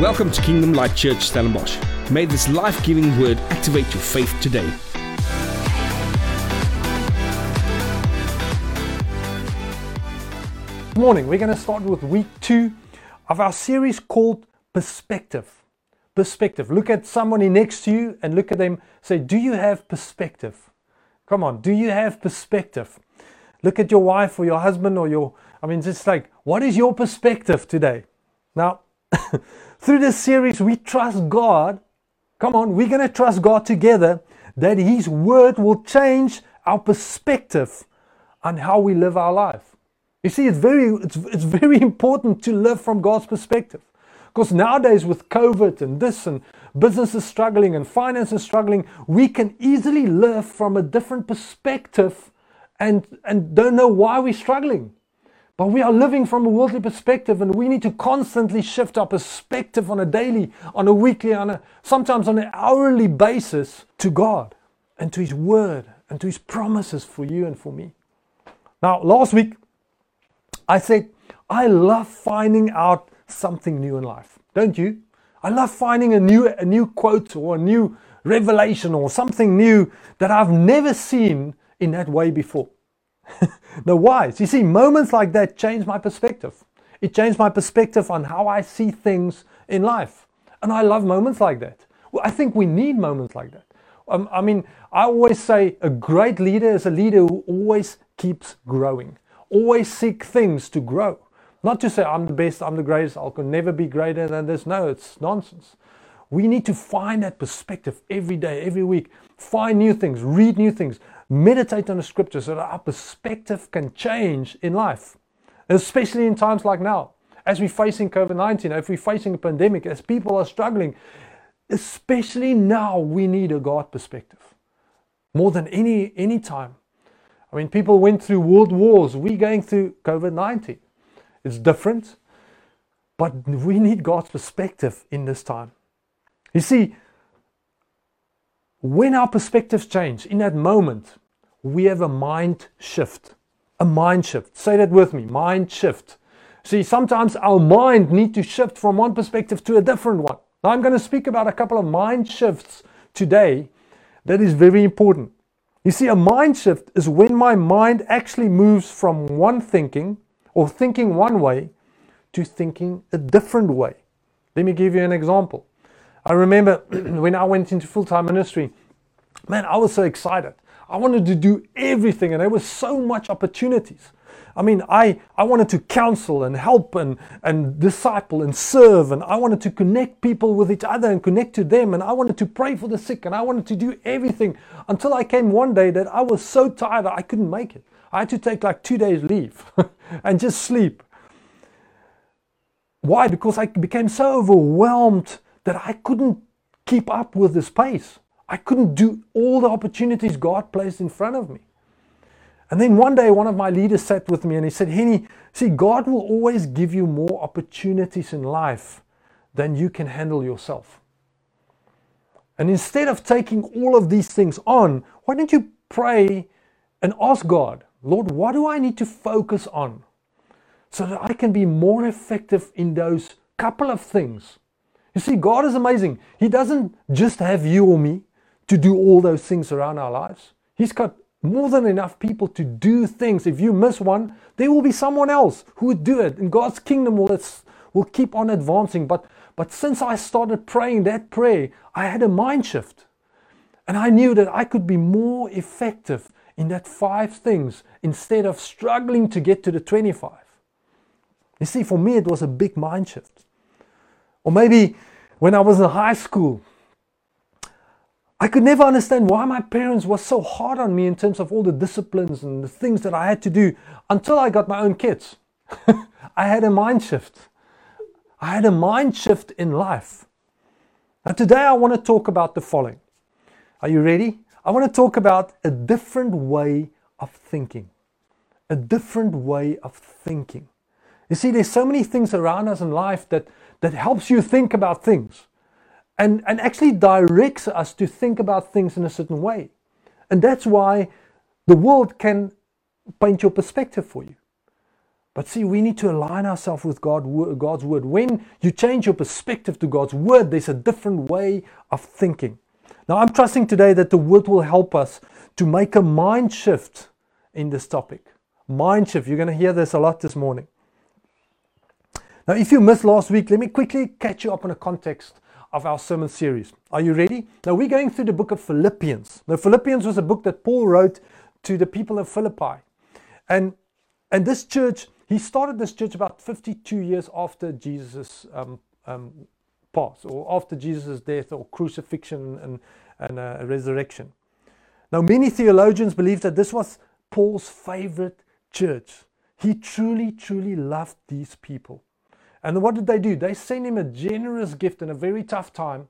Welcome to Kingdom Light Church Stellenbosch. May this life giving word activate your faith today. Morning. We're going to start with week two of our series called Perspective. Perspective. Look at somebody next to you and look at them. Say, Do you have perspective? Come on, do you have perspective? Look at your wife or your husband or your, I mean, just like, what is your perspective today? Now, through this series, we trust God. Come on, we're going to trust God together that His Word will change our perspective on how we live our life. You see, it's very, it's, it's very important to live from God's perspective. Because nowadays, with COVID and this and businesses struggling and finances struggling, we can easily live from a different perspective and, and don't know why we're struggling. But we are living from a worldly perspective, and we need to constantly shift our perspective on a daily, on a weekly, on a sometimes on an hourly basis to God and to His Word and to His promises for you and for me. Now, last week, I said, I love finding out something new in life. Don't you? I love finding a new, a new quote or a new revelation or something new that I've never seen in that way before. the whys. You see, moments like that change my perspective. It changed my perspective on how I see things in life. And I love moments like that. Well, I think we need moments like that. Um, I mean, I always say a great leader is a leader who always keeps growing, always seek things to grow. Not to say I'm the best, I'm the greatest, I can never be greater than this. No, it's nonsense. We need to find that perspective every day, every week. Find new things, read new things, meditate on the scriptures so that our perspective can change in life, especially in times like now. As we're facing COVID 19, if we're facing a pandemic, as people are struggling, especially now, we need a God perspective more than any, any time. I mean, people went through world wars, we're going through COVID 19. It's different, but we need God's perspective in this time. You see, when our perspectives change, in that moment, we have a mind shift. A mind shift. Say that with me mind shift. See, sometimes our mind need to shift from one perspective to a different one. Now, I'm going to speak about a couple of mind shifts today that is very important. You see, a mind shift is when my mind actually moves from one thinking or thinking one way to thinking a different way. Let me give you an example. I remember when I went into full time ministry, man, I was so excited. I wanted to do everything, and there was so much opportunities. I mean, I, I wanted to counsel and help and, and disciple and serve, and I wanted to connect people with each other and connect to them, and I wanted to pray for the sick, and I wanted to do everything until I came one day that I was so tired I couldn't make it. I had to take like two days leave and just sleep. Why? Because I became so overwhelmed that I couldn't keep up with this pace. I couldn't do all the opportunities God placed in front of me. And then one day, one of my leaders sat with me and he said, Henny, see, God will always give you more opportunities in life than you can handle yourself. And instead of taking all of these things on, why don't you pray and ask God, Lord, what do I need to focus on so that I can be more effective in those couple of things? You see, God is amazing. He doesn't just have you or me, to do all those things around our lives. He's got more than enough people to do things. If you miss one, there will be someone else who would do it. And God's kingdom will, will keep on advancing. But, but since I started praying that prayer, I had a mind shift. And I knew that I could be more effective in that five things instead of struggling to get to the 25. You see, for me, it was a big mind shift. Or maybe when I was in high school, I could never understand why my parents were so hard on me in terms of all the disciplines and the things that I had to do until I got my own kids. I had a mind shift. I had a mind shift in life. Now, today I want to talk about the following. Are you ready? I want to talk about a different way of thinking. A different way of thinking. You see, there's so many things around us in life that, that helps you think about things and, and actually directs us to think about things in a certain way. And that's why the world can paint your perspective for you. But see, we need to align ourselves with God, God's word. When you change your perspective to God's word, there's a different way of thinking. Now, I'm trusting today that the word will help us to make a mind shift in this topic. Mind shift. You're going to hear this a lot this morning. Now, if you missed last week, let me quickly catch you up on the context of our sermon series. Are you ready? Now, we're going through the book of Philippians. Now, Philippians was a book that Paul wrote to the people of Philippi. And, and this church, he started this church about 52 years after Jesus' um, um, pass, or after Jesus' death, or crucifixion and, and uh, resurrection. Now, many theologians believe that this was Paul's favorite church. He truly, truly loved these people. And what did they do? They sent him a generous gift in a very tough time.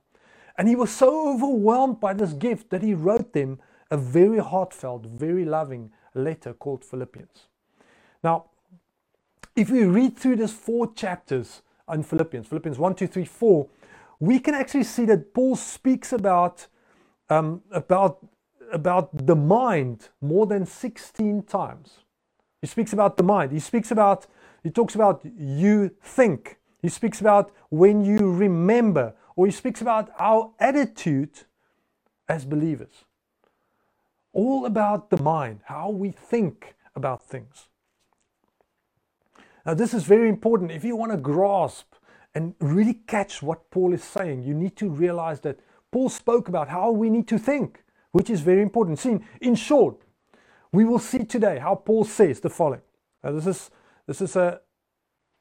And he was so overwhelmed by this gift that he wrote them a very heartfelt, very loving letter called Philippians. Now, if we read through these four chapters in Philippians, Philippians 1, 2, 3, 4, we can actually see that Paul speaks about, um, about, about the mind more than 16 times. He speaks about the mind. He speaks about he talks about you think. He speaks about when you remember, or he speaks about our attitude as believers. All about the mind, how we think about things. Now, this is very important. If you want to grasp and really catch what Paul is saying, you need to realize that Paul spoke about how we need to think, which is very important. See, in short, we will see today how Paul says the following. Now, this is this is a,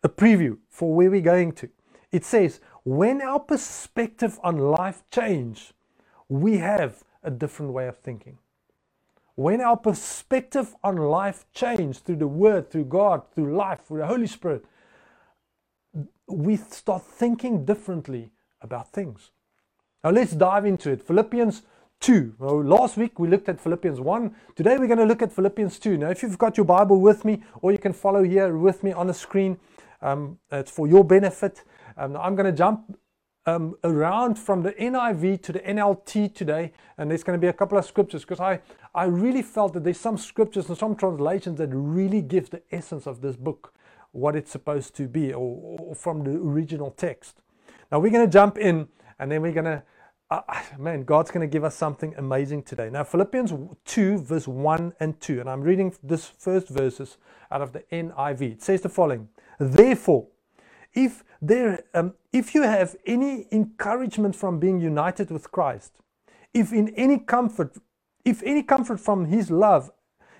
a preview for where we're going to. It says, when our perspective on life change, we have a different way of thinking. When our perspective on life change through the Word, through God, through life, through the Holy Spirit, we start thinking differently about things. Now let's dive into it. Philippians 2. Well, last week we looked at Philippians 1. Today we're going to look at Philippians 2. Now, if you've got your Bible with me, or you can follow here with me on the screen, um, it's for your benefit. Um, I'm going to jump um, around from the NIV to the NLT today, and there's going to be a couple of scriptures because I, I really felt that there's some scriptures and some translations that really give the essence of this book, what it's supposed to be, or, or from the original text. Now, we're going to jump in, and then we're going to uh, man, God's going to give us something amazing today. Now, Philippians 2, verse 1 and 2, and I'm reading this first verses out of the NIV. It says the following Therefore, if, there, um, if you have any encouragement from being united with Christ, if in any comfort, if any comfort from his love,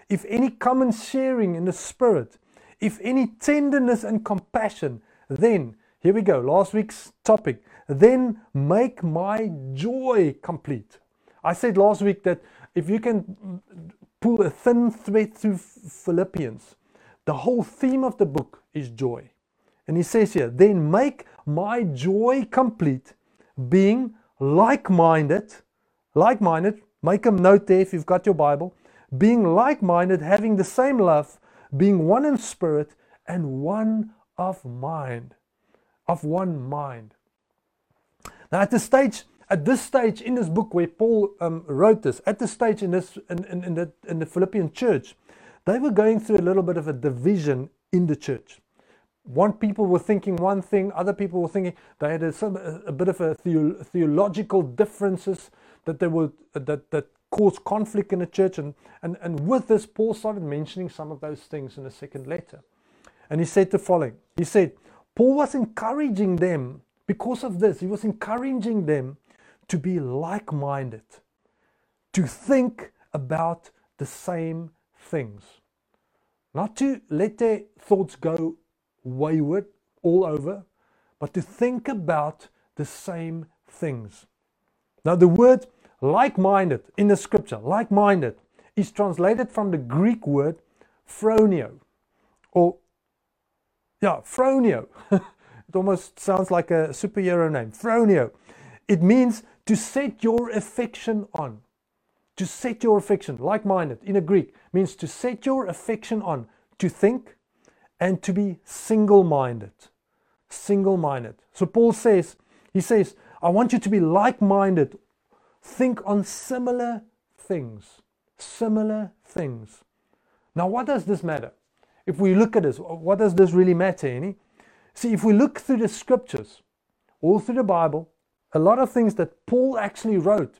if any common sharing in the Spirit, if any tenderness and compassion, then, here we go, last week's topic, then make my joy complete. I said last week that if you can pull a thin thread through Philippians, the whole theme of the book is joy. And he says here, then make my joy complete, being like minded, like minded, make a note there if you've got your Bible, being like minded, having the same love, being one in spirit, and one of mind, of one mind. Now, at this stage, at this stage in this book where Paul um, wrote this, at this stage in this in, in, in, the in the Philippian church, they were going through a little bit of a division in the church. One people were thinking one thing, other people were thinking they had a, some, a, a bit of a theo, theological differences that they were that that caused conflict in the church, and, and and with this, Paul started mentioning some of those things in the second letter, and he said the following. He said Paul was encouraging them because of this, he was encouraging them to be like minded, to think about the same things, not to let their thoughts go wayward all over, but to think about the same things. Now, the word like minded in the scripture, like minded, is translated from the Greek word phronio, or yeah, phronio. It almost sounds like a superhero name. Phronio. It means to set your affection on. To set your affection, like minded in a Greek, means to set your affection on, to think and to be single minded. Single minded. So Paul says, he says, I want you to be like minded. Think on similar things. Similar things. Now, what does this matter? If we look at this, what does this really matter, any? See, if we look through the scriptures, all through the Bible, a lot of things that Paul actually wrote,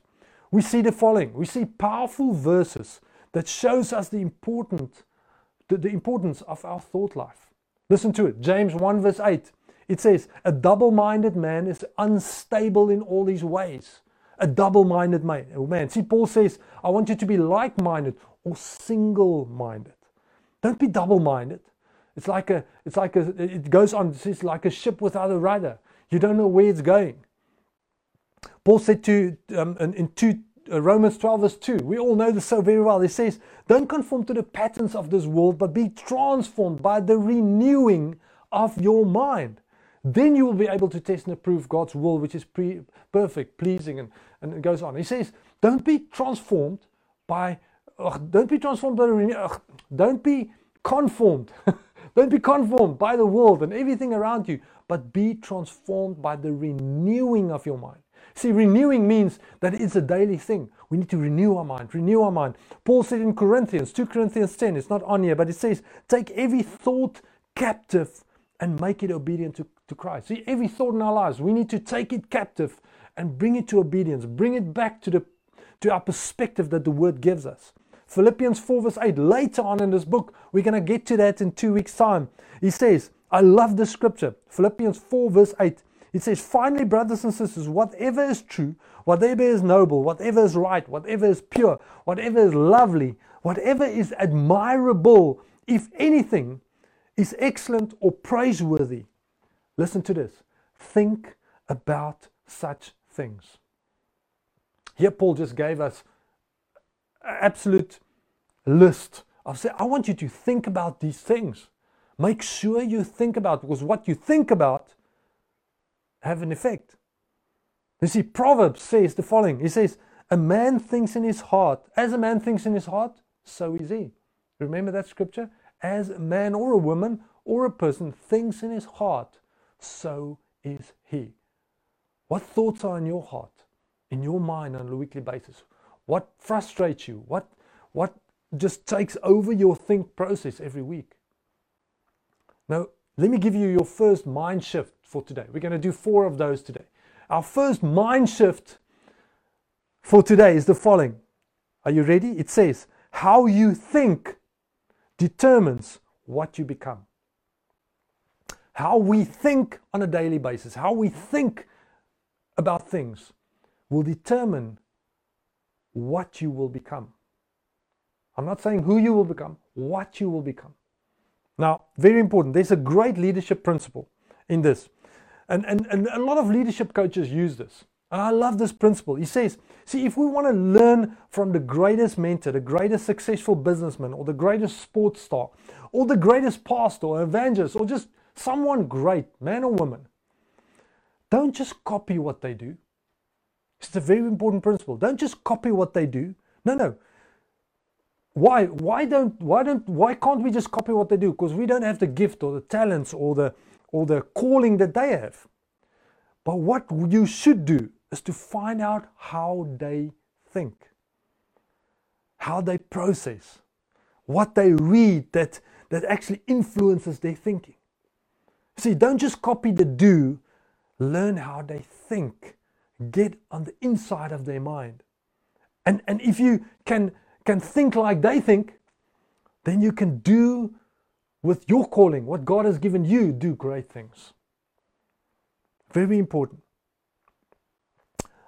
we see the following. We see powerful verses that shows us the important the, the importance of our thought life. Listen to it. James 1 verse 8. It says, A double minded man is unstable in all his ways. A double minded man. See, Paul says, I want you to be like minded or single minded. Don't be double minded. It's like a, it's like a, it goes on, it's like a ship without a rudder. You don't know where it's going. Paul said to, um, in, 2 uh, Romans 12, verse 2. We all know this so very well. He says, Don't conform to the patterns of this world, but be transformed by the renewing of your mind. Then you will be able to test and approve God's will, which is pre- perfect, pleasing, and, and it goes on. He says, Don't be transformed by, don't be transformed by the ugh, don't be conformed. don't be conformed by the world and everything around you, but be transformed by the renewing of your mind. See, renewing means that it's a daily thing. We need to renew our mind, renew our mind. Paul said in Corinthians, 2 Corinthians 10, it's not on here, but it says, take every thought captive and make it obedient to, to Christ. See, every thought in our lives, we need to take it captive and bring it to obedience, bring it back to, the, to our perspective that the Word gives us. Philippians 4, verse 8, later on in this book, we're going to get to that in two weeks' time. He says, I love this scripture. Philippians 4, verse 8. It says, finally, brothers and sisters, whatever is true, whatever is noble, whatever is right, whatever is pure, whatever is lovely, whatever is admirable, if anything is excellent or praiseworthy, listen to this. Think about such things. Here, Paul just gave us absolute list of say, I want you to think about these things. Make sure you think about because what you think about have an effect. You see, Proverbs says the following He says, A man thinks in his heart, as a man thinks in his heart, so is he. Remember that scripture? As a man or a woman or a person thinks in his heart, so is he. What thoughts are in your heart, in your mind on a weekly basis? What frustrates you? What, what just takes over your think process every week? Now, let me give you your first mind shift for today. We're going to do four of those today. Our first mind shift for today is the following. Are you ready? It says, How you think determines what you become. How we think on a daily basis, how we think about things will determine what you will become. I'm not saying who you will become, what you will become. Now, very important, there's a great leadership principle in this. And, and, and a lot of leadership coaches use this. And I love this principle. He says, see, if we want to learn from the greatest mentor, the greatest successful businessman, or the greatest sports star, or the greatest pastor, or evangelist, or just someone great, man or woman, don't just copy what they do. It's a very important principle. Don't just copy what they do. No, no. Why? Why don't? Why don't? Why can't we just copy what they do? Because we don't have the gift or the talents or the or the calling that they have. But what you should do is to find out how they think, how they process, what they read that, that actually influences their thinking. See, don't just copy the do, learn how they think, get on the inside of their mind. And, and if you can, can think like they think, then you can do with your calling, what God has given you, do great things. Very important.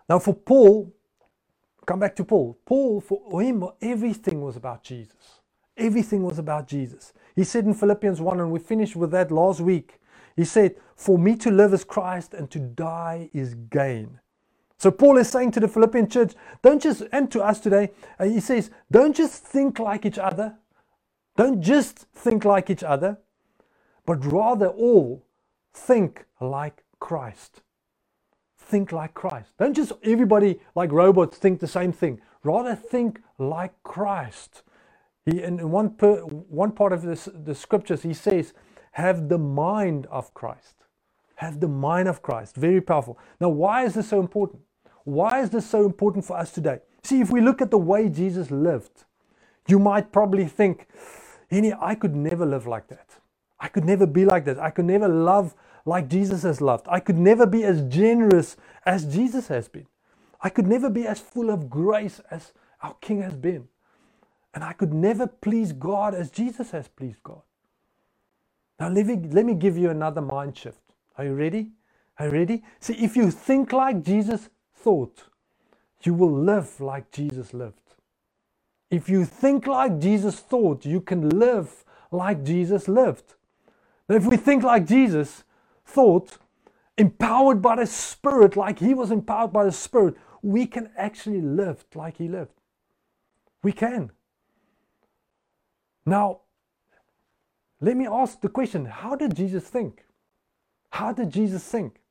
Now, for Paul, come back to Paul. Paul, for him, everything was about Jesus. Everything was about Jesus. He said in Philippians 1, and we finished with that last week, he said, For me to live is Christ and to die is gain. So Paul is saying to the Philippian church, don't just, and to us today, uh, he says, don't just think like each other, don't just think like each other, but rather all think like Christ. Think like Christ. Don't just everybody like robots think the same thing. Rather think like Christ. He, in one, per, one part of this, the scriptures, he says, have the mind of Christ. Have the mind of Christ. Very powerful. Now, why is this so important? Why is this so important for us today? See, if we look at the way Jesus lived, you might probably think, Henny, I could never live like that. I could never be like that. I could never love like Jesus has loved. I could never be as generous as Jesus has been. I could never be as full of grace as our King has been. And I could never please God as Jesus has pleased God. Now, let me, let me give you another mind shift. Are you ready? Are you ready? See, if you think like Jesus thought, you will live like Jesus lived. If you think like Jesus thought, you can live like Jesus lived. If we think like Jesus thought, empowered by the Spirit, like he was empowered by the Spirit, we can actually live like he lived. We can. Now, let me ask the question how did Jesus think? How did Jesus think?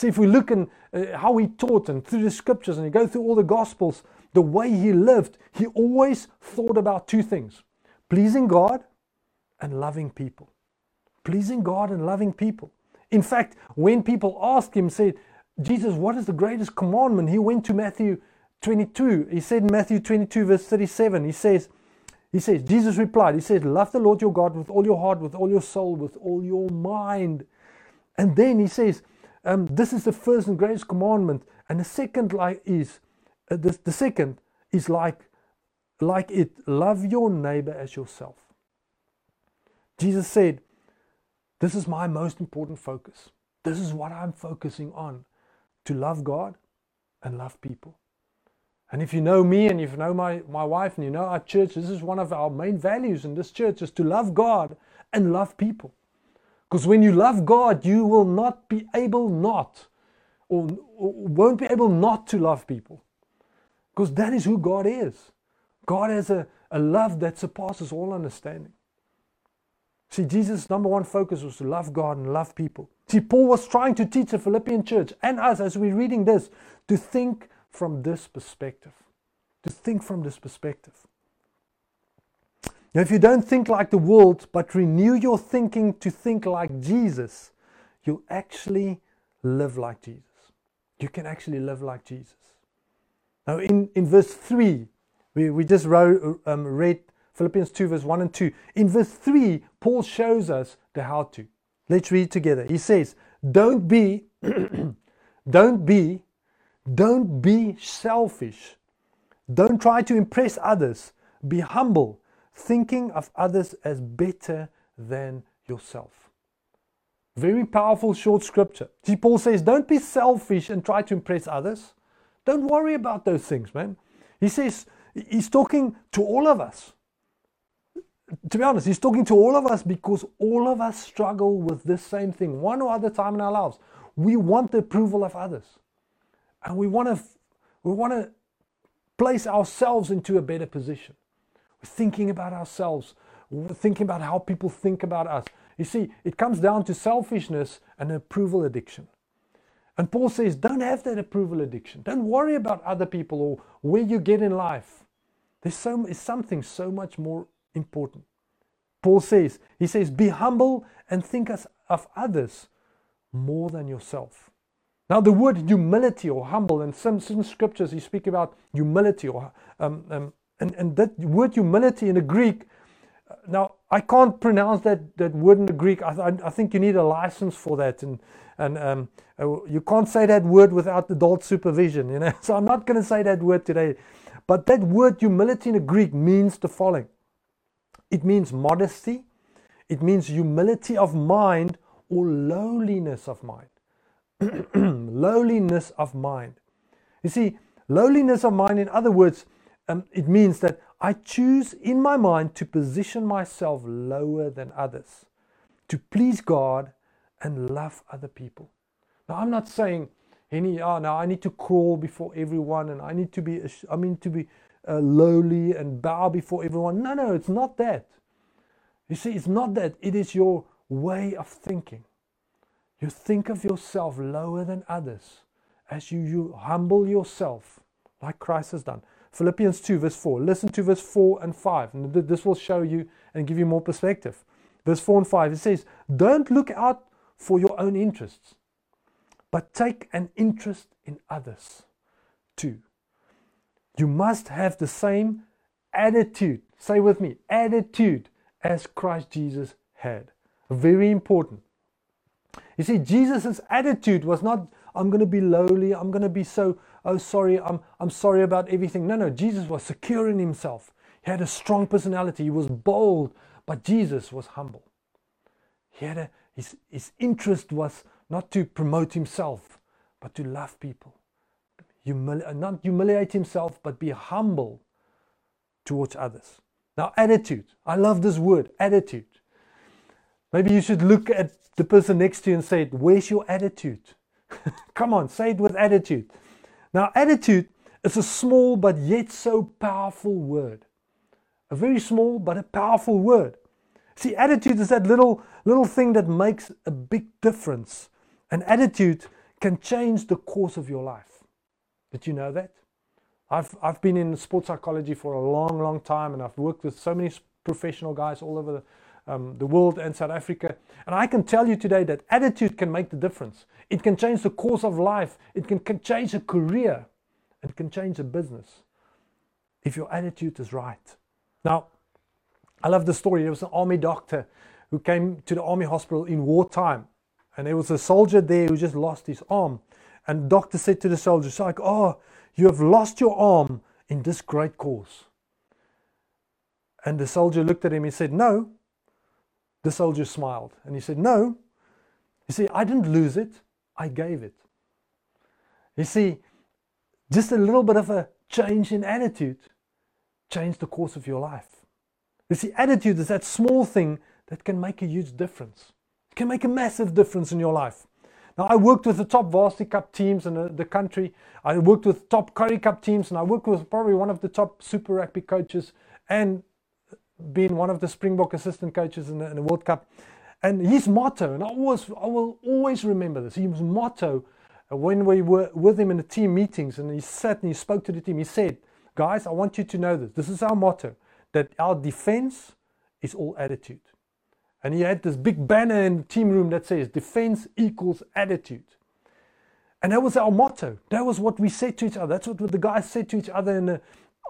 See, if we look in uh, how he taught and through the scriptures and you go through all the gospels, the way he lived, he always thought about two things pleasing God and loving people. Pleasing God and loving people. In fact, when people asked him, said, Jesus, what is the greatest commandment? He went to Matthew 22. He said in Matthew 22, verse 37, he says, he says, Jesus replied, He says, Love the Lord your God with all your heart, with all your soul, with all your mind. And then he says, um, This is the first and greatest commandment. And the second like is uh, the, the second is like like it, love your neighbor as yourself. Jesus said, This is my most important focus. This is what I'm focusing on to love God and love people. And if you know me and if you know my, my wife and you know our church, this is one of our main values in this church is to love God and love people. Because when you love God, you will not be able not, or, or won't be able not to love people. Because that is who God is. God has a, a love that surpasses all understanding. See, Jesus' number one focus was to love God and love people. See, Paul was trying to teach the Philippian church and us as we're reading this to think from this perspective. To think from this perspective. Now, if you don't think like the world, but renew your thinking to think like Jesus, you'll actually live like Jesus. You can actually live like Jesus. Now, in, in verse 3, we, we just wrote, um, read Philippians 2, verse 1 and 2. In verse 3, Paul shows us the how to. Let's read together. He says, Don't be, don't be don't be selfish. Don't try to impress others. Be humble, thinking of others as better than yourself. Very powerful short scripture. See, Paul says, Don't be selfish and try to impress others. Don't worry about those things, man. He says, He's talking to all of us. To be honest, He's talking to all of us because all of us struggle with this same thing one or other time in our lives. We want the approval of others and we want to we want to place ourselves into a better position. We're thinking about ourselves. We're thinking about how people think about us. You see, it comes down to selfishness and approval addiction. And Paul says, don't have that approval addiction. Don't worry about other people or where you get in life. There's so something so much more important. Paul says, he says, be humble and think of others more than yourself. Now, the word humility or humble, and some, some scriptures you speak about humility, or um, um, and, and that word humility in the Greek. Uh, now, I can't pronounce that, that word in the Greek. I, I, I think you need a license for that, and and um, uh, you can't say that word without adult supervision. You know, so I'm not going to say that word today. But that word humility in the Greek means the following. It means modesty. It means humility of mind or lowliness of mind. lowliness of mind. You see, lowliness of mind, in other words, um, it means that I choose in my mind to position myself lower than others, to please God and love other people. Now, I'm not saying any, oh, now I need to crawl before everyone and I need to be, I mean, to be uh, lowly and bow before everyone. No, no, it's not that. You see, it's not that. It is your way of thinking. You think of yourself lower than others as you, you humble yourself like Christ has done. Philippians 2, verse 4. Listen to verse 4 and 5. And this will show you and give you more perspective. Verse 4 and 5 it says, Don't look out for your own interests, but take an interest in others too. You must have the same attitude. Say with me attitude as Christ Jesus had. Very important. You see, Jesus' attitude was not, I'm going to be lowly, I'm going to be so, oh, sorry, I'm, I'm sorry about everything. No, no, Jesus was secure in himself. He had a strong personality, he was bold, but Jesus was humble. He had a, his, his interest was not to promote himself, but to love people. Humili- uh, not humiliate himself, but be humble towards others. Now, attitude. I love this word, attitude. Maybe you should look at the person next to you and say, Where's your attitude? Come on, say it with attitude. Now, attitude is a small but yet so powerful word. A very small but a powerful word. See, attitude is that little little thing that makes a big difference. An attitude can change the course of your life. Did you know that? I've, I've been in sports psychology for a long, long time, and I've worked with so many professional guys all over the, um, the world and South Africa. And I can tell you today that attitude can make the difference. It can change the course of life, it can, can change a career, it can change a business if your attitude is right. Now, I love the story. There was an army doctor who came to the army hospital in wartime, and there was a soldier there who just lost his arm. And the doctor said to the soldier, like, oh, you have lost your arm in this great cause. And the soldier looked at him and said, No, the soldier smiled and he said, No. You see, I didn't lose it, I gave it. You see, just a little bit of a change in attitude changed the course of your life. You see, attitude is that small thing that can make a huge difference. It can make a massive difference in your life. Now, I worked with the top Varsity Cup teams in the, the country. I worked with top Currie Cup teams, and I worked with probably one of the top Super Rugby coaches and been one of the Springbok assistant coaches in the, in the World Cup. And his motto, and I, always, I will always remember this, his motto uh, when we were with him in the team meetings and he sat and he spoke to the team, he said, Guys, I want you to know this. This is our motto that our defense is all attitude. And he had this big banner in the team room that says, Defense equals attitude. And that was our motto. That was what we said to each other. That's what the guys said to each other the,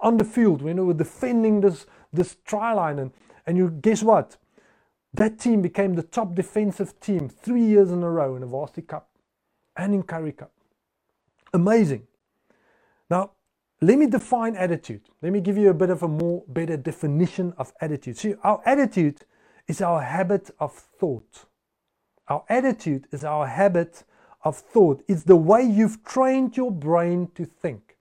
on the field when we were defending this, this try line. And, and you guess what? That team became the top defensive team three years in a row in the Varsity Cup and in Currie Cup. Amazing. Now, let me define attitude. Let me give you a bit of a more better definition of attitude. See, our attitude is our habit of thought. Our attitude is our habit of thought. It's the way you've trained your brain to think.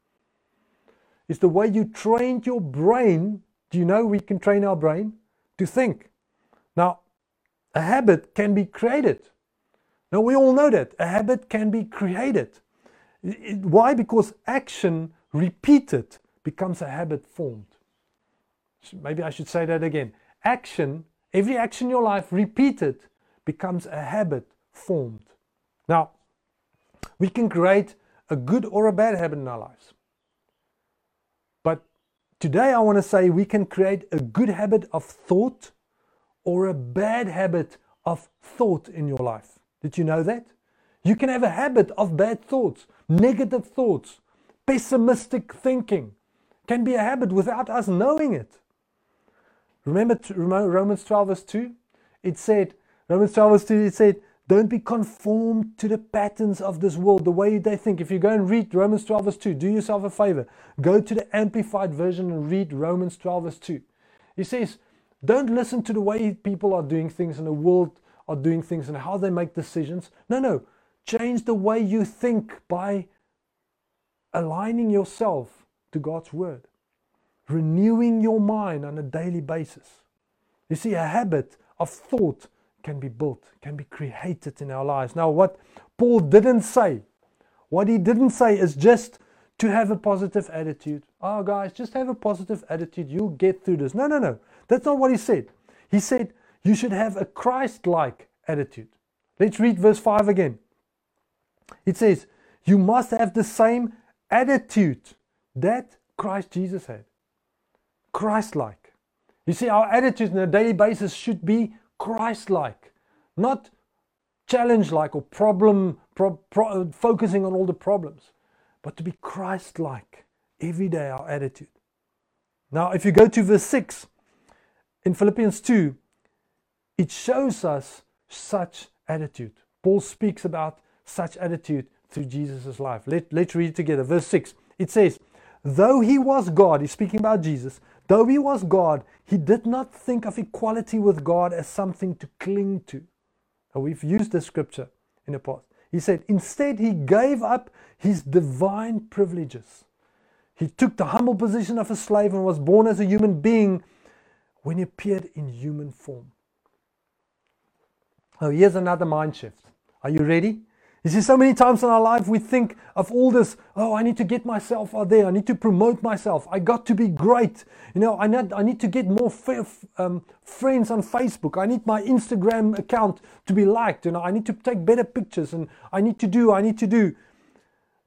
It's the way you trained your brain. Do you know we can train our brain to think? Now, a habit can be created. Now, we all know that. A habit can be created. Why? Because action repeated becomes a habit formed. Maybe I should say that again. Action Every action in your life repeated becomes a habit formed. Now, we can create a good or a bad habit in our lives. Today I want to say we can create a good habit of thought or a bad habit of thought in your life. Did you know that? You can have a habit of bad thoughts, negative thoughts, pessimistic thinking. Can be a habit without us knowing it. Remember Romans 12, verse 2? It said, Romans 12, verse 2, it said, don't be conformed to the patterns of this world, the way they think. If you go and read Romans 12, verse 2, do yourself a favor. Go to the Amplified Version and read Romans 12, verse 2. He says, don't listen to the way people are doing things in the world are doing things and how they make decisions. No, no. Change the way you think by aligning yourself to God's Word renewing your mind on a daily basis. You see, a habit of thought can be built, can be created in our lives. Now, what Paul didn't say, what he didn't say is just to have a positive attitude. Oh, guys, just have a positive attitude. You'll get through this. No, no, no. That's not what he said. He said you should have a Christ like attitude. Let's read verse 5 again. It says, You must have the same attitude that Christ Jesus had. Christ like. You see, our attitude on a daily basis should be Christ like, not challenge like or problem pro, pro, focusing on all the problems, but to be Christ like every day, our attitude. Now, if you go to verse 6, in Philippians 2, it shows us such attitude. Paul speaks about such attitude through Jesus' life. Let, let's read together. Verse 6. It says, Though he was God, he's speaking about Jesus, though he was God, he did not think of equality with God as something to cling to. Now, we've used this scripture in the past. He said, Instead, he gave up his divine privileges. He took the humble position of a slave and was born as a human being when he appeared in human form. Oh, here's another mind shift. Are you ready? You see, so many times in our life we think of all this, oh, I need to get myself out there. I need to promote myself. I got to be great. You know, I need, I need to get more f- um, friends on Facebook. I need my Instagram account to be liked. You know, I need to take better pictures and I need to do, I need to do.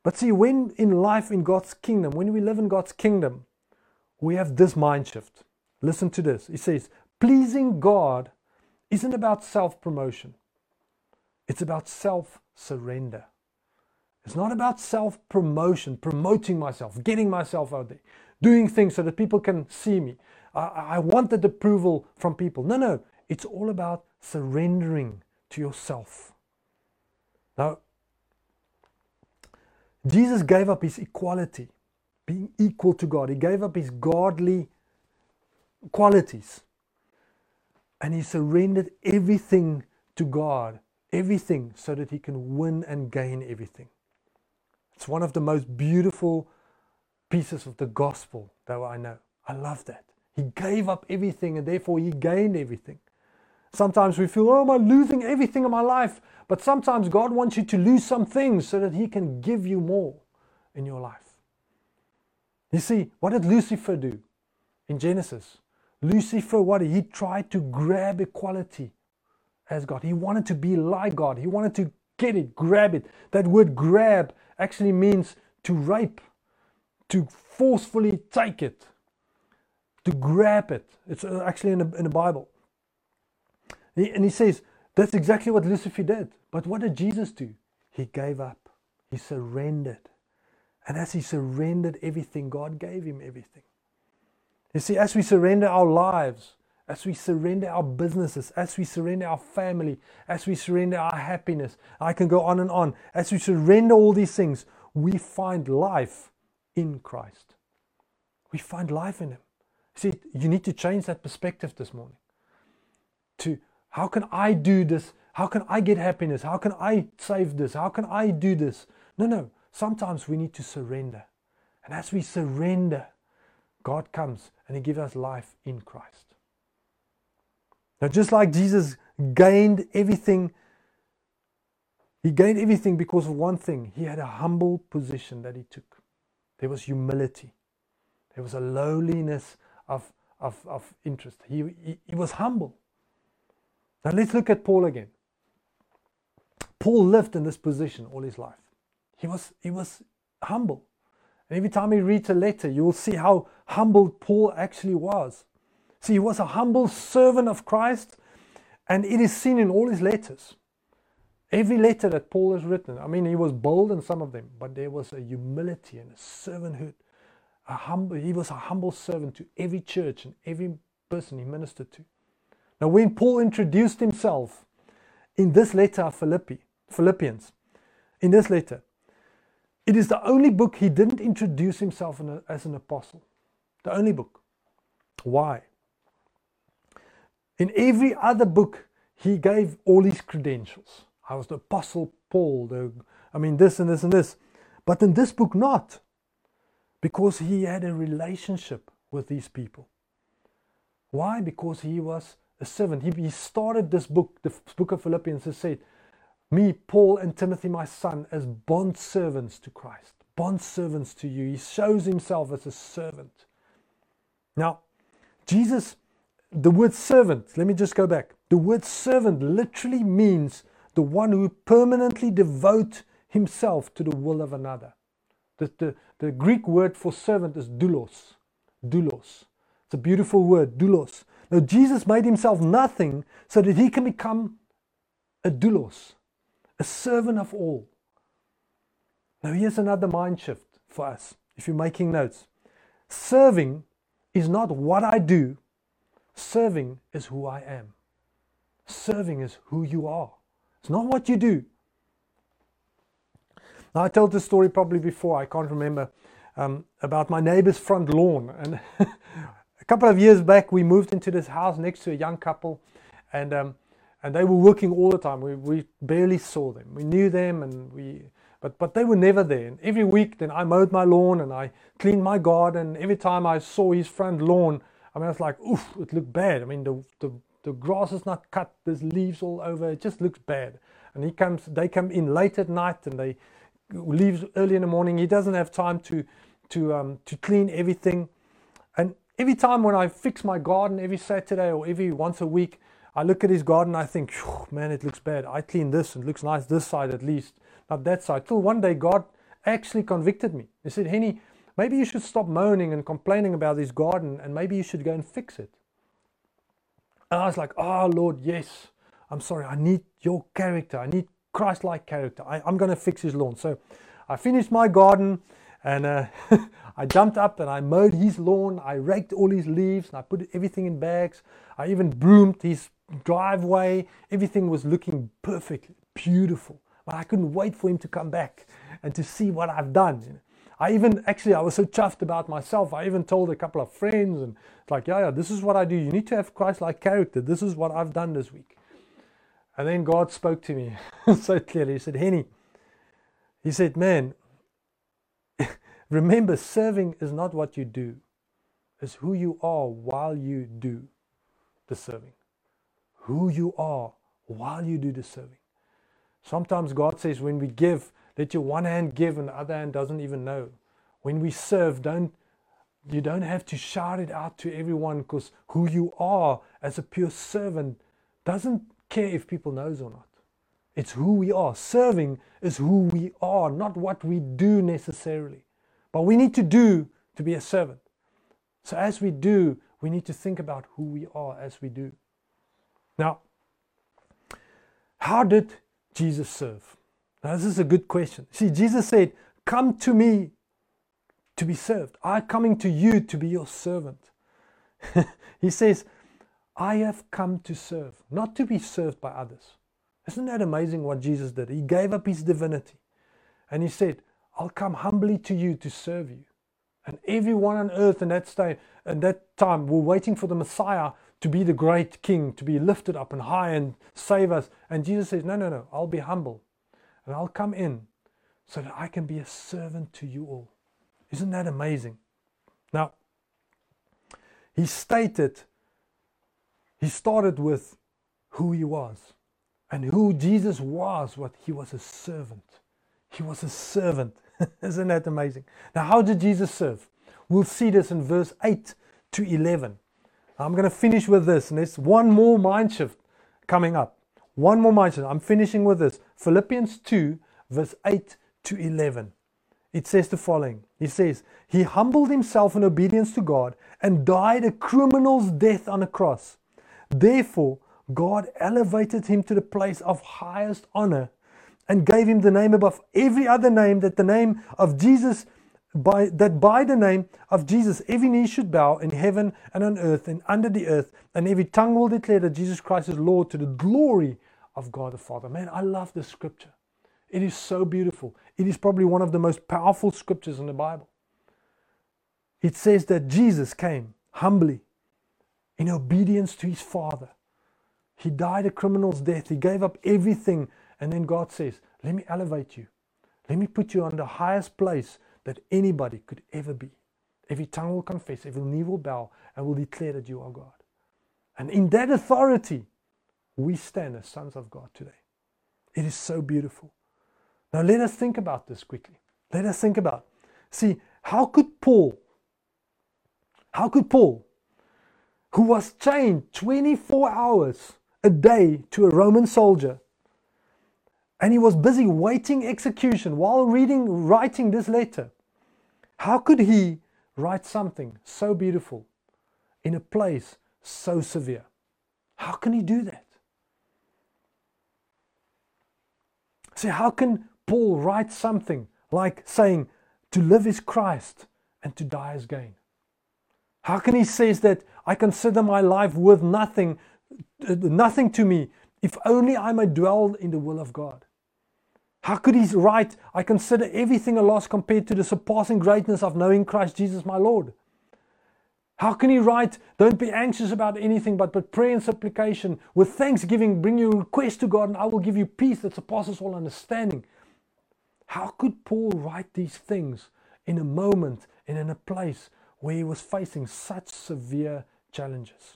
But see, when in life in God's kingdom, when we live in God's kingdom, we have this mind shift. Listen to this. He says, pleasing God isn't about self promotion, it's about self surrender. It's not about self promotion, promoting myself, getting myself out there, doing things so that people can see me. I, I want that approval from people. No, no. It's all about surrendering to yourself. Now, Jesus gave up his equality, being equal to God. He gave up his godly qualities. And he surrendered everything to God, everything, so that he can win and gain everything. It's one of the most beautiful pieces of the gospel that I know. I love that. He gave up everything and therefore he gained everything. Sometimes we feel, oh, am I losing everything in my life? But sometimes God wants you to lose some things so that He can give you more in your life. You see, what did Lucifer do in Genesis? Lucifer, what he tried to grab equality as God. He wanted to be like God. He wanted to get it, grab it. That word grab actually means to rape, to forcefully take it, to grab it. It's uh, actually in the, in the Bible. And he says, that's exactly what Lucifer did. But what did Jesus do? He gave up, he surrendered. And as he surrendered everything, God gave him everything. You see, as we surrender our lives, as we surrender our businesses, as we surrender our family, as we surrender our happiness, I can go on and on. As we surrender all these things, we find life in Christ. We find life in Him. See, you need to change that perspective this morning. To how can I do this? How can I get happiness? How can I save this? How can I do this? No, no. Sometimes we need to surrender. And as we surrender, God comes and He gives us life in Christ. Now, just like Jesus gained everything, He gained everything because of one thing. He had a humble position that He took. There was humility, there was a lowliness of, of, of interest. He, he, he was humble. Now let's look at Paul again. Paul lived in this position all his life. He was, he was humble. And every time he reads a letter, you will see how humble Paul actually was. See, he was a humble servant of Christ, and it is seen in all his letters. Every letter that Paul has written, I mean, he was bold in some of them, but there was a humility and a servanthood. A he was a humble servant to every church and every person he ministered to. Now, when Paul introduced himself in this letter of Philippi, Philippians, in this letter, it is the only book he didn't introduce himself as an apostle. The only book. Why? In every other book, he gave all his credentials. I was the apostle Paul, the, I mean, this and this and this. But in this book, not. Because he had a relationship with these people. Why? Because he was a servant. He, he started this book, the book of Philippians, and said, Me, Paul, and Timothy, my son, as bond servants to Christ, bond servants to you. He shows himself as a servant. Now, Jesus, the word servant, let me just go back. The word servant literally means the one who permanently devotes himself to the will of another. The, the, the Greek word for servant is doulos. Doulos. It's a beautiful word, doulos. Now, Jesus made himself nothing so that he can become a doulos, a servant of all. Now, here's another mind shift for us if you're making notes. Serving is not what I do, Serving is who I am. Serving is who you are. It's not what you do. Now, I told this story probably before, I can't remember, um, about my neighbor's front lawn. And a couple of years back, we moved into this house next to a young couple, and um, and they were working all the time. We, we barely saw them. We knew them, and we but but they were never there. And every week, then I mowed my lawn and I cleaned my garden. Every time I saw his front lawn, I mean, it's like, oof, it looked bad. I mean, the the the grass is not cut. There's leaves all over. It just looks bad. And he comes. They come in late at night, and they leaves early in the morning. He doesn't have time to to um, to clean everything. And every time when I fix my garden, every Saturday or every once a week, I look at his garden. I think, man, it looks bad. I clean this and it looks nice this side at least, not that side. Till one day God actually convicted me. He said, Henny, maybe you should stop moaning and complaining about this garden, and maybe you should go and fix it. And I was like, oh Lord, yes. I'm sorry. I need your character. I need Christ like character. I, am going to fix his lawn. So I finished my garden and uh, I jumped up and I mowed his lawn. I raked all his leaves and I put everything in bags. I even broomed his driveway. Everything was looking perfect, beautiful. But I couldn't wait for him to come back and to see what I've done. I even actually I was so chuffed about myself. I even told a couple of friends and it's like, yeah, yeah, this is what I do. You need to have Christ-like character. This is what I've done this week. And then God spoke to me so clearly. He said, Henny, he said, man, remember, serving is not what you do, it's who you are while you do the serving. Who you are while you do the serving. Sometimes God says, when we give, let your one hand give and the other hand doesn't even know. When we serve, don't you don't have to shout it out to everyone because who you are as a pure servant doesn't care if people knows or not. It's who we are. Serving is who we are, not what we do necessarily. But we need to do to be a servant. So as we do, we need to think about who we are as we do. Now, how did Jesus serve? This is a good question. See, Jesus said, Come to me to be served. I'm coming to you to be your servant. he says, I have come to serve, not to be served by others. Isn't that amazing what Jesus did? He gave up his divinity and he said, I'll come humbly to you to serve you. And everyone on earth in that, in that time were waiting for the Messiah to be the great king, to be lifted up and high and save us. And Jesus says, No, no, no, I'll be humble and I'll come in so that I can be a servant to you all. Isn't that amazing? Now, he stated he started with who he was and who Jesus was, what he was a servant. He was a servant. Isn't that amazing? Now, how did Jesus serve? We'll see this in verse 8 to 11. I'm going to finish with this, and there's one more mind shift coming up. One more mind shift. I'm finishing with this. Philippians 2, verse 8 to 11. It says the following He says, He humbled himself in obedience to God and died a criminal's death on a cross. Therefore, God elevated him to the place of highest honor and gave him the name above every other name that the name of Jesus by that by the name of Jesus every knee should bow in heaven and on earth and under the earth and every tongue will declare that Jesus Christ is Lord to the glory of God the Father. Man, I love this scripture. It is so beautiful. It is probably one of the most powerful scriptures in the Bible. It says that Jesus came humbly in obedience to his Father. He died a criminal's death. He gave up everything. And then God says, Let me elevate you. Let me put you on the highest place that anybody could ever be. Every tongue will confess, every knee will bow, and will declare that you are God. And in that authority, we stand as sons of God today. It is so beautiful. Now, let us think about this quickly. Let us think about. See, how could Paul, how could Paul who was chained 24 hours a day to a Roman soldier. And he was busy waiting execution while reading, writing this letter. How could he write something so beautiful in a place so severe? How can he do that? See, how can Paul write something like saying, to live is Christ and to die is gain? How can he says that I consider my life worth nothing, uh, nothing to me, if only I may dwell in the will of God? How could he write, I consider everything a loss compared to the surpassing greatness of knowing Christ Jesus my Lord? How can he write, Don't be anxious about anything, but with prayer and supplication, with thanksgiving, bring your request to God, and I will give you peace that surpasses all understanding? How could Paul write these things in a moment and in a place where he was facing such severe challenges?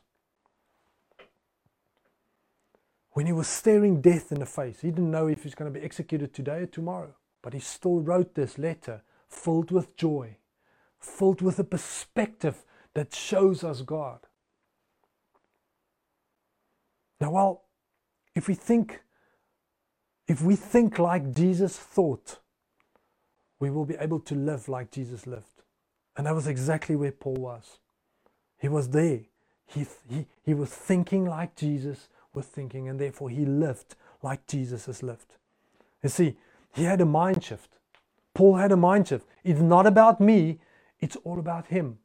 When he was staring death in the face, he didn't know if he's going to be executed today or tomorrow, but he still wrote this letter filled with joy, filled with a perspective that shows us God. Now, well, if we think if we think like Jesus thought, we will be able to live like Jesus lived. And that was exactly where Paul was. He was there. He, he, he was thinking like Jesus was thinking, and therefore he lived like Jesus has lived. You see, he had a mind shift. Paul had a mind shift. It's not about me, it's all about him.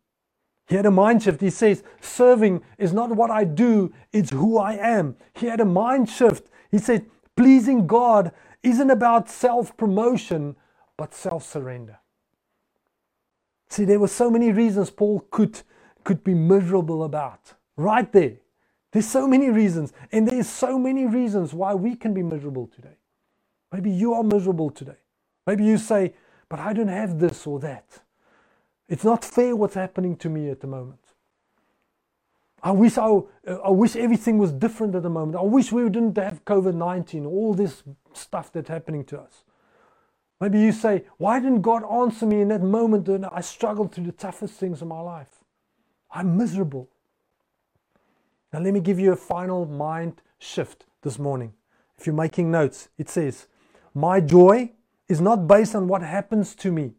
He had a mind shift. He says, Serving is not what I do, it's who I am. He had a mind shift. He said, Pleasing God isn't about self promotion, but self surrender. See, there were so many reasons Paul could, could be miserable about. Right there. There's so many reasons. And there's so many reasons why we can be miserable today. Maybe you are miserable today. Maybe you say, but I don't have this or that. It's not fair what's happening to me at the moment. I wish I, uh, I wish everything was different at the moment. I wish we didn't have COVID 19, all this stuff that's happening to us. Maybe you say, Why didn't God answer me in that moment when I struggled through the toughest things of my life? I'm miserable. Now, let me give you a final mind shift this morning. If you're making notes, it says, My joy is not based on what happens to me,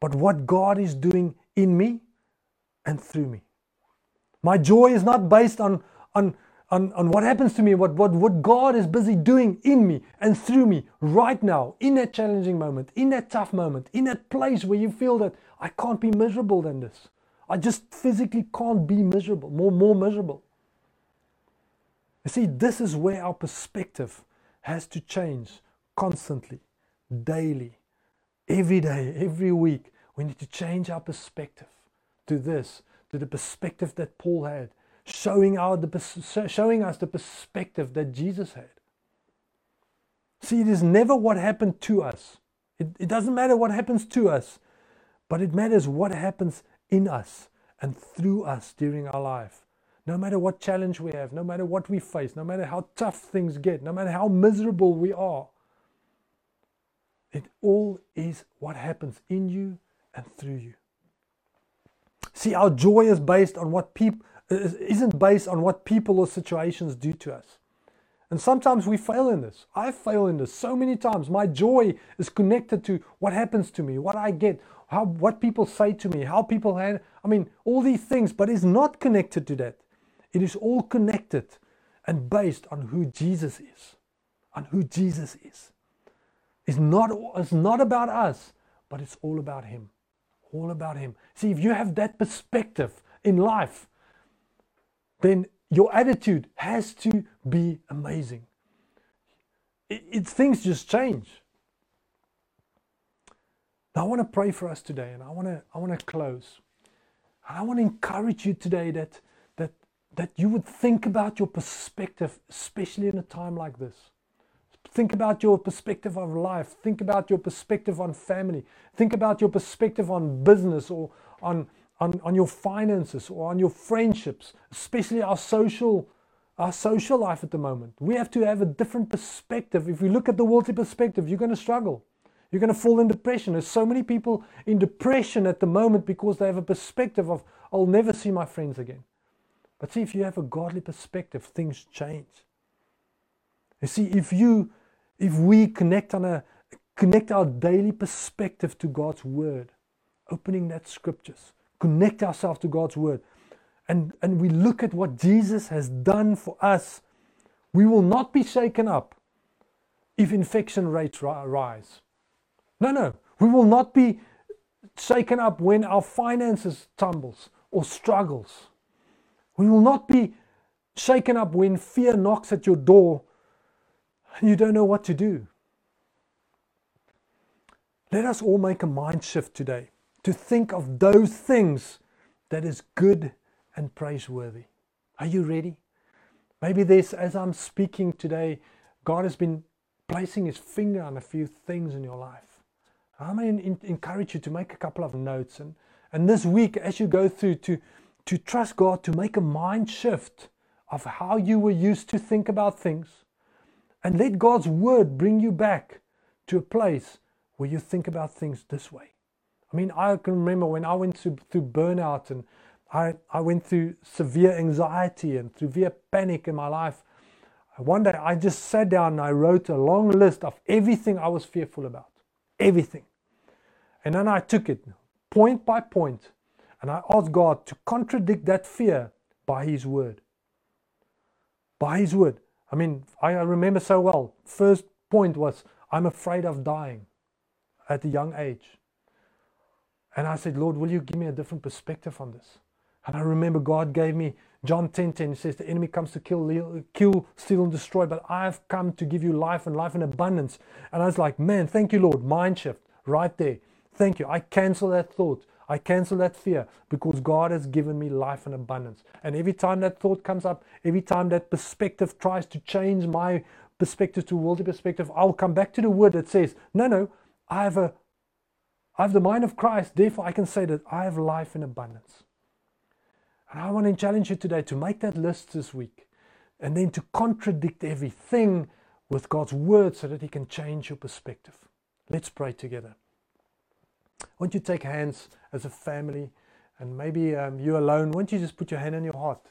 but what God is doing in me and through me. My joy is not based on, on, on, on what happens to me, what, what, what God is busy doing in me and through me right now, in that challenging moment, in that tough moment, in that place where you feel that I can't be miserable than this. I just physically can't be miserable, more, more miserable. You see, this is where our perspective has to change constantly, daily, every day, every week. We need to change our perspective to this to the perspective that Paul had, showing, our, the, showing us the perspective that Jesus had. See, it is never what happened to us. It, it doesn't matter what happens to us, but it matters what happens in us and through us during our life. No matter what challenge we have, no matter what we face, no matter how tough things get, no matter how miserable we are, it all is what happens in you and through you. See, our joy is based on what people isn't based on what people or situations do to us. And sometimes we fail in this. I fail in this so many times. My joy is connected to what happens to me, what I get, how what people say to me, how people hand I mean, all these things, but it's not connected to that. It is all connected and based on who Jesus is. On who Jesus is. It's not, it's not about us, but it's all about Him all about Him. See, if you have that perspective in life, then your attitude has to be amazing. It, it, things just change. I want to pray for us today, and I want to I want to close. And I want to encourage you today that that that you would think about your perspective, especially in a time like this. Think about your perspective of life. Think about your perspective on family. Think about your perspective on business or on, on, on your finances or on your friendships, especially our social, our social life at the moment. We have to have a different perspective. If you look at the worldly perspective, you're going to struggle. You're going to fall in depression. There's so many people in depression at the moment because they have a perspective of, I'll never see my friends again. But see, if you have a godly perspective, things change. You see, if you if we connect on a connect our daily perspective to God's word, opening that scriptures, connect ourselves to God's word, and, and we look at what Jesus has done for us, we will not be shaken up if infection rates rise. No, no, we will not be shaken up when our finances tumbles or struggles. We will not be shaken up when fear knocks at your door and you don't know what to do. Let us all make a mind shift today to think of those things that is good and praiseworthy. Are you ready? Maybe this, as I'm speaking today, God has been placing his finger on a few things in your life. I may encourage you to make a couple of notes and, and this week, as you go through, to, to trust God to make a mind shift of how you were used to think about things and let God's word bring you back to a place where you think about things this way. I mean, I can remember when I went through, through burnout and I, I went through severe anxiety and severe panic in my life. One day I just sat down and I wrote a long list of everything I was fearful about. Everything. And then I took it point by point and I asked God to contradict that fear by His word. By His word. I mean, I remember so well. First point was, I'm afraid of dying at a young age. And I said, Lord, will you give me a different perspective on this? And I remember God gave me John 10 10. Says, The enemy comes to kill, kill, steal, and destroy, but I've come to give you life and life in abundance. And I was like, Man, thank you, Lord. Mind shift right there. Thank you. I cancel that thought. I cancel that fear because God has given me life and abundance. And every time that thought comes up, every time that perspective tries to change my perspective to worldly perspective, I'll come back to the word that says, No, no, I have a I have the mind of Christ, therefore I can say that I have life in abundance. And I want to challenge you today to make that list this week and then to contradict everything with God's word so that He can change your perspective. Let's pray together. Won't you take hands as a family and maybe um, you alone? Won't you just put your hand on your heart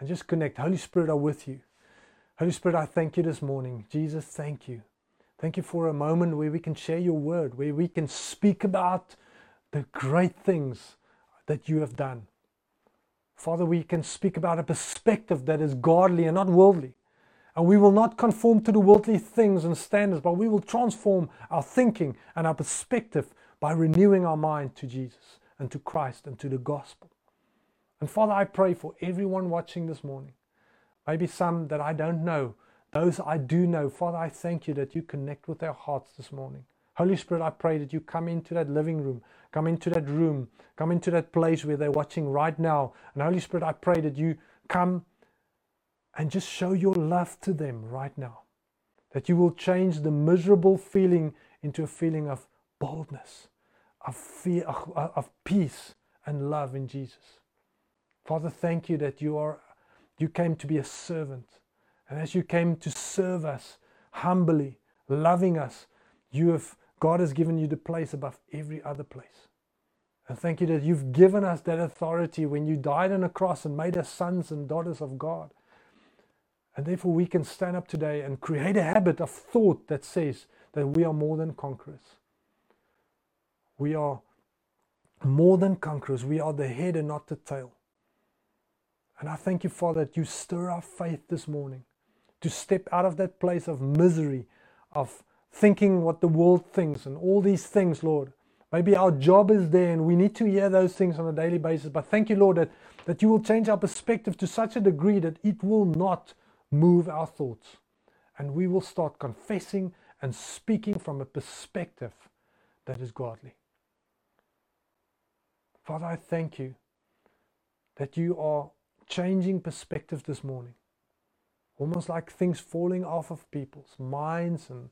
and just connect? Holy Spirit are with you. Holy Spirit, I thank you this morning. Jesus, thank you. Thank you for a moment where we can share your word, where we can speak about the great things that you have done. Father, we can speak about a perspective that is godly and not worldly. And we will not conform to the worldly things and standards, but we will transform our thinking and our perspective by renewing our mind to Jesus and to Christ and to the gospel. And Father, I pray for everyone watching this morning, maybe some that I don't know those I do know, Father, I thank you that you connect with their hearts this morning. Holy Spirit, I pray that you come into that living room, come into that room, come into that place where they're watching right now. And Holy Spirit, I pray that you come and just show your love to them right now. That you will change the miserable feeling into a feeling of boldness, of fear, of, of peace and love in Jesus. Father, thank you that you are you came to be a servant and as you came to serve us humbly, loving us, you have God has given you the place above every other place. And thank you that you've given us that authority when you died on a cross and made us sons and daughters of God. And therefore, we can stand up today and create a habit of thought that says that we are more than conquerors. We are more than conquerors. We are the head and not the tail. And I thank you, Father, that you stir our faith this morning to step out of that place of misery, of thinking what the world thinks, and all these things, Lord. Maybe our job is there and we need to hear those things on a daily basis. But thank you, Lord, that, that you will change our perspective to such a degree that it will not move our thoughts. And we will start confessing and speaking from a perspective that is godly. Father, I thank you that you are changing perspective this morning almost like things falling off of people's minds and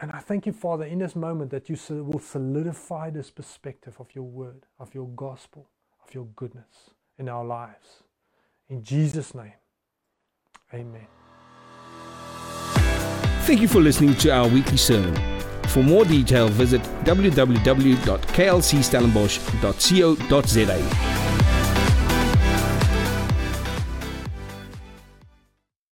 and I thank you, Father, in this moment that you will solidify this perspective of your word, of your gospel, of your goodness in our lives. In Jesus' name, amen. Thank you for listening to our weekly sermon. For more detail, visit www.klcstellenbosch.co.za.